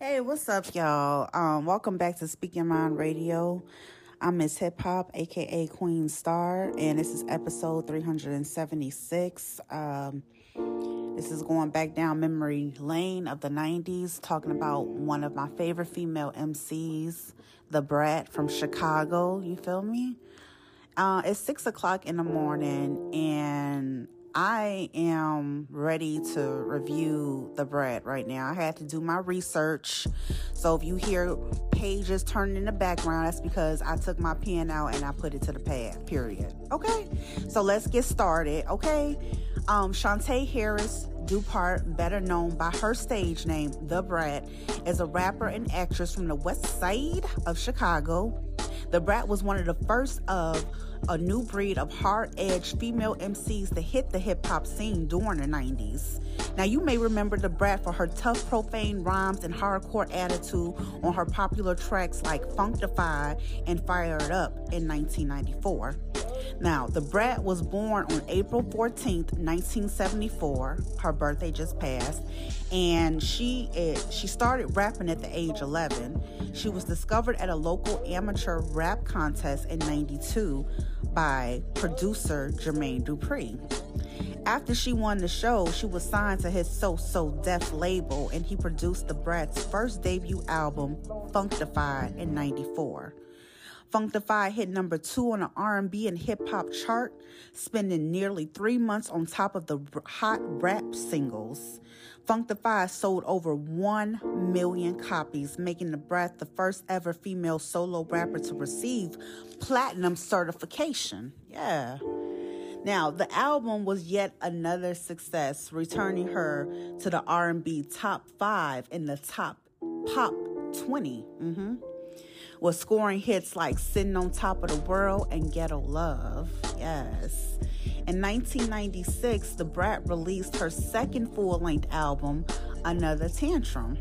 Hey, what's up, y'all? Um, welcome back to Speak Your Mind Radio. I'm Miss Hip Hop, aka Queen Star, and this is episode 376. Um, this is going back down memory lane of the 90s, talking about one of my favorite female MCs, Da Brat from Chicago. You feel me? Uh, it's six o'clock in the morning, and I am ready to review Da Brat right now. I had to do my research. So if you hear pages turning in the background, that's because I took my pen out and I put it to the pad, period. Okay? So let's get started, okay? Um, Shawntae Harris Dupart, better known by her stage name, Da Brat, is a rapper and actress from the west side of Chicago. Da Brat was one of the first of a new breed of hard edged female MCs to hit the hip hop scene during the 90s. Now, you may remember Da Brat for her tough, profane rhymes and hardcore attitude on her popular tracks like Funkdafied and Fired Up in 1994. Now, Da Brat was born on April 14th, 1974. Her birthday just passed, and she is, she started rapping at the age 11. She was discovered at a local amateur rap contest in 92 by producer Jermaine Dupri. After she won the show, she was signed to his So So Def label and he produced Da Brat's first debut album, Funkdafied, in 94. Funkdafied hit number two on the R&B and hip hop chart, spending nearly three months on top of the hot rap singles. Funkdafied sold over 1 million copies, making Da Brat the first ever female solo rapper to receive platinum certification. Yeah. Now, the album was yet another success, returning her to the R&B top 5 in the top pop 20. Mm-hmm. Was scoring hits like Sitting on Top of the World and Ghetto Love. Yes. In 1996, Da Brat released her second full length album, Another Tantrum.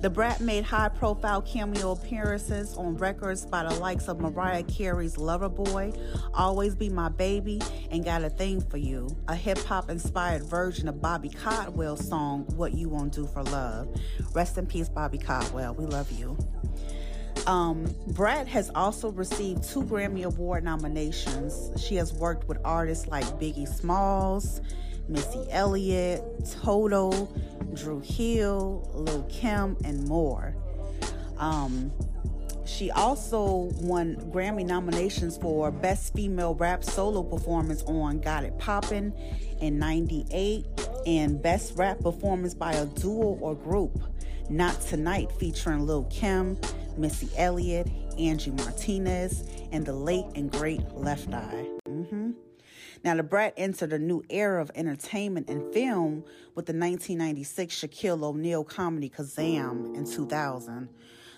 Da Brat made high profile cameo appearances on records by the likes of Mariah Carey's Loverboy, Always Be My Baby, and Got a Thing for You, a hip hop inspired version of Bobby Caldwell's song, What You Won't Do for Love. Rest in peace, Bobby Caldwell. We love you. Um, Brat has also received two Grammy Award nominations. She has worked with artists like Biggie Smalls, Missy Elliott, Toto, Dru Hill, Lil Kim, and more. Um, she also won Grammy nominations for Best Female Rap Solo Performance on Got It Poppin' in 98 and Best Rap Performance by a Duo or Group, Not Tonight featuring Lil Kim, Missy Elliott, Angie Martinez, and the late and great Left Eye. Mm-hmm. Now, Da Brat entered a new era of entertainment and film with the 1996 Shaquille O'Neal comedy Kazam in 2000.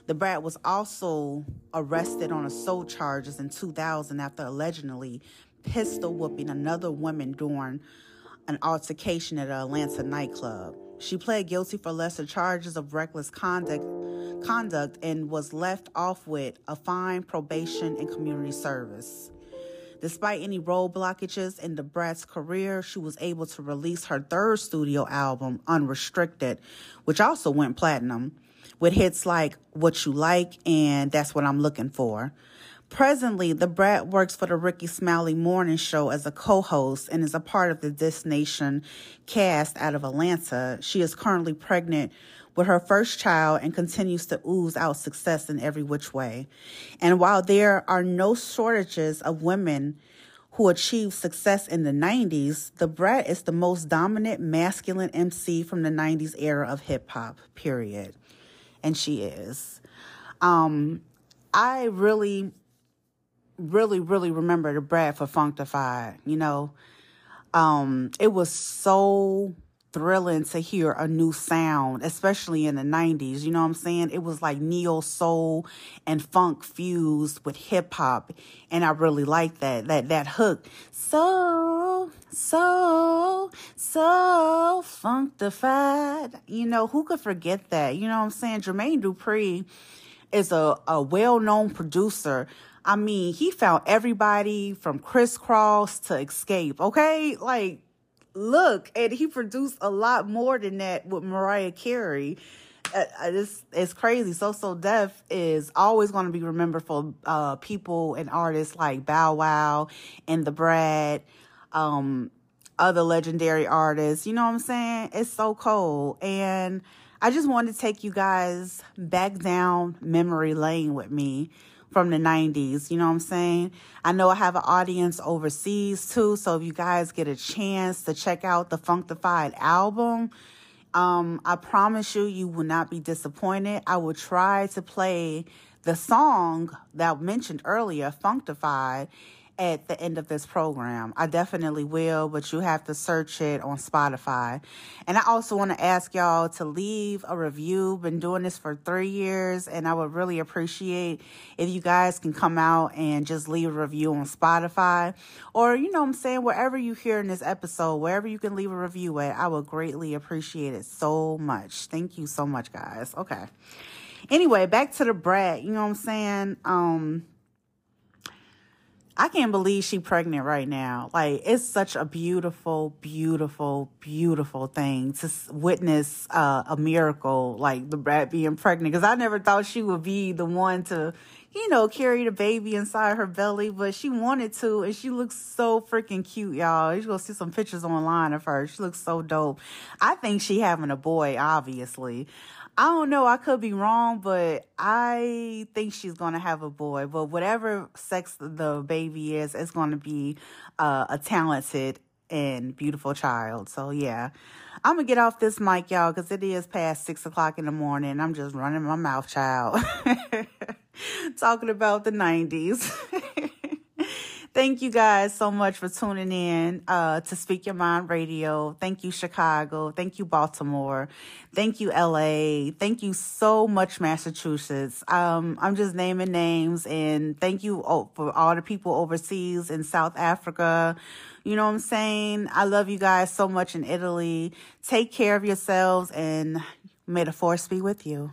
Da Brat was also arrested on assault charges in 2000 after allegedly pistol whooping another woman during an altercation at an Atlanta nightclub. She pled guilty for lesser charges of reckless conduct, conduct and was left off with a fine, probation, and community service. Despite any road blockages in Da Brat's career, she was able to release her third studio album, Unrestricted, which also went platinum, with hits like What You Like and That's What I'm Looking For. Presently, Da Brat works for the Rickey Smiley Morning Show as a co-host and is a part of the This Nation cast out of Atlanta. She is currently pregnant with her first child and continues to ooze out success in every which way. And while there are no shortages of women who achieved success in the 90s, Da Brat is the most dominant masculine MC from the 90s era of hip hop, period. And she is. Um, I really, really, really remember Da Brat for Funkdafied. You know, um, it was so thrilling to hear a new sound, especially in the 90s. You know what I'm saying? It was like neo soul and funk fused with hip hop. And I really like that. That that hook. So, so, so funkdafied. You know, who could forget that? You know what I'm saying? Jermaine Dupri is a, a well known producer. I mean, he found everybody from Kris Kross to Xscape, okay? Like, look, and he produced a lot more than that with Mariah Carey. Uh, uh it's, it's crazy. So So Def is always going to be remembered for uh, people and artists like Bow Wow and Da Brat, um, other legendary artists. You know what I'm saying? It's so cool. And I just wanted to take you guys back down memory lane with me from the 90s. You know what I'm saying? I know I have an audience overseas too. So if you guys get a chance to check out the Funkdafied album, um, I promise you, you will not be disappointed. I will try to play the song that I mentioned earlier, Funkdafied, at the end of this program. I definitely will, but you have to search it on Spotify. And I also want to ask y'all to leave a review. Been doing this for three years, and I would really appreciate if you guys can come out and just leave a review on Spotify or, you know I'm saying, wherever you hear in this episode, wherever you can leave a review at, I would greatly appreciate it so much. Thank you so much, guys. Okay. Anyway, back to Da Brat. You know what I'm saying? Um, I can't believe she pregnant right now. Like it's such a beautiful, beautiful, beautiful thing to witness uh, a miracle like Da Brat being pregnant. Because I never thought she would be the one to, you know, carried a baby inside her belly, but she wanted to, and she looks so freaking cute, y'all. You're gonna see some pictures online of her. She looks so dope. I think she having a boy, obviously. I don't know. I could be wrong, but I think she's to have a boy. But whatever sex the baby is, it's to be uh, a talented and beautiful child. So, yeah. I'm to get off this mic, y'all, because it is past six o'clock in the morning. I'm just running my mouth, child. Talking about the 90s. Thank you guys so much for tuning in uh, to Speak Your Mind Radio. Thank you, Chicago. Thank you, Baltimore. Thank you, LA. Thank you so much, Massachusetts. Um, I'm just naming names and thank you for all the people overseas in South Africa. You know what I'm saying? I love you guys so much in Italy. Take care of yourselves and may the force be with you.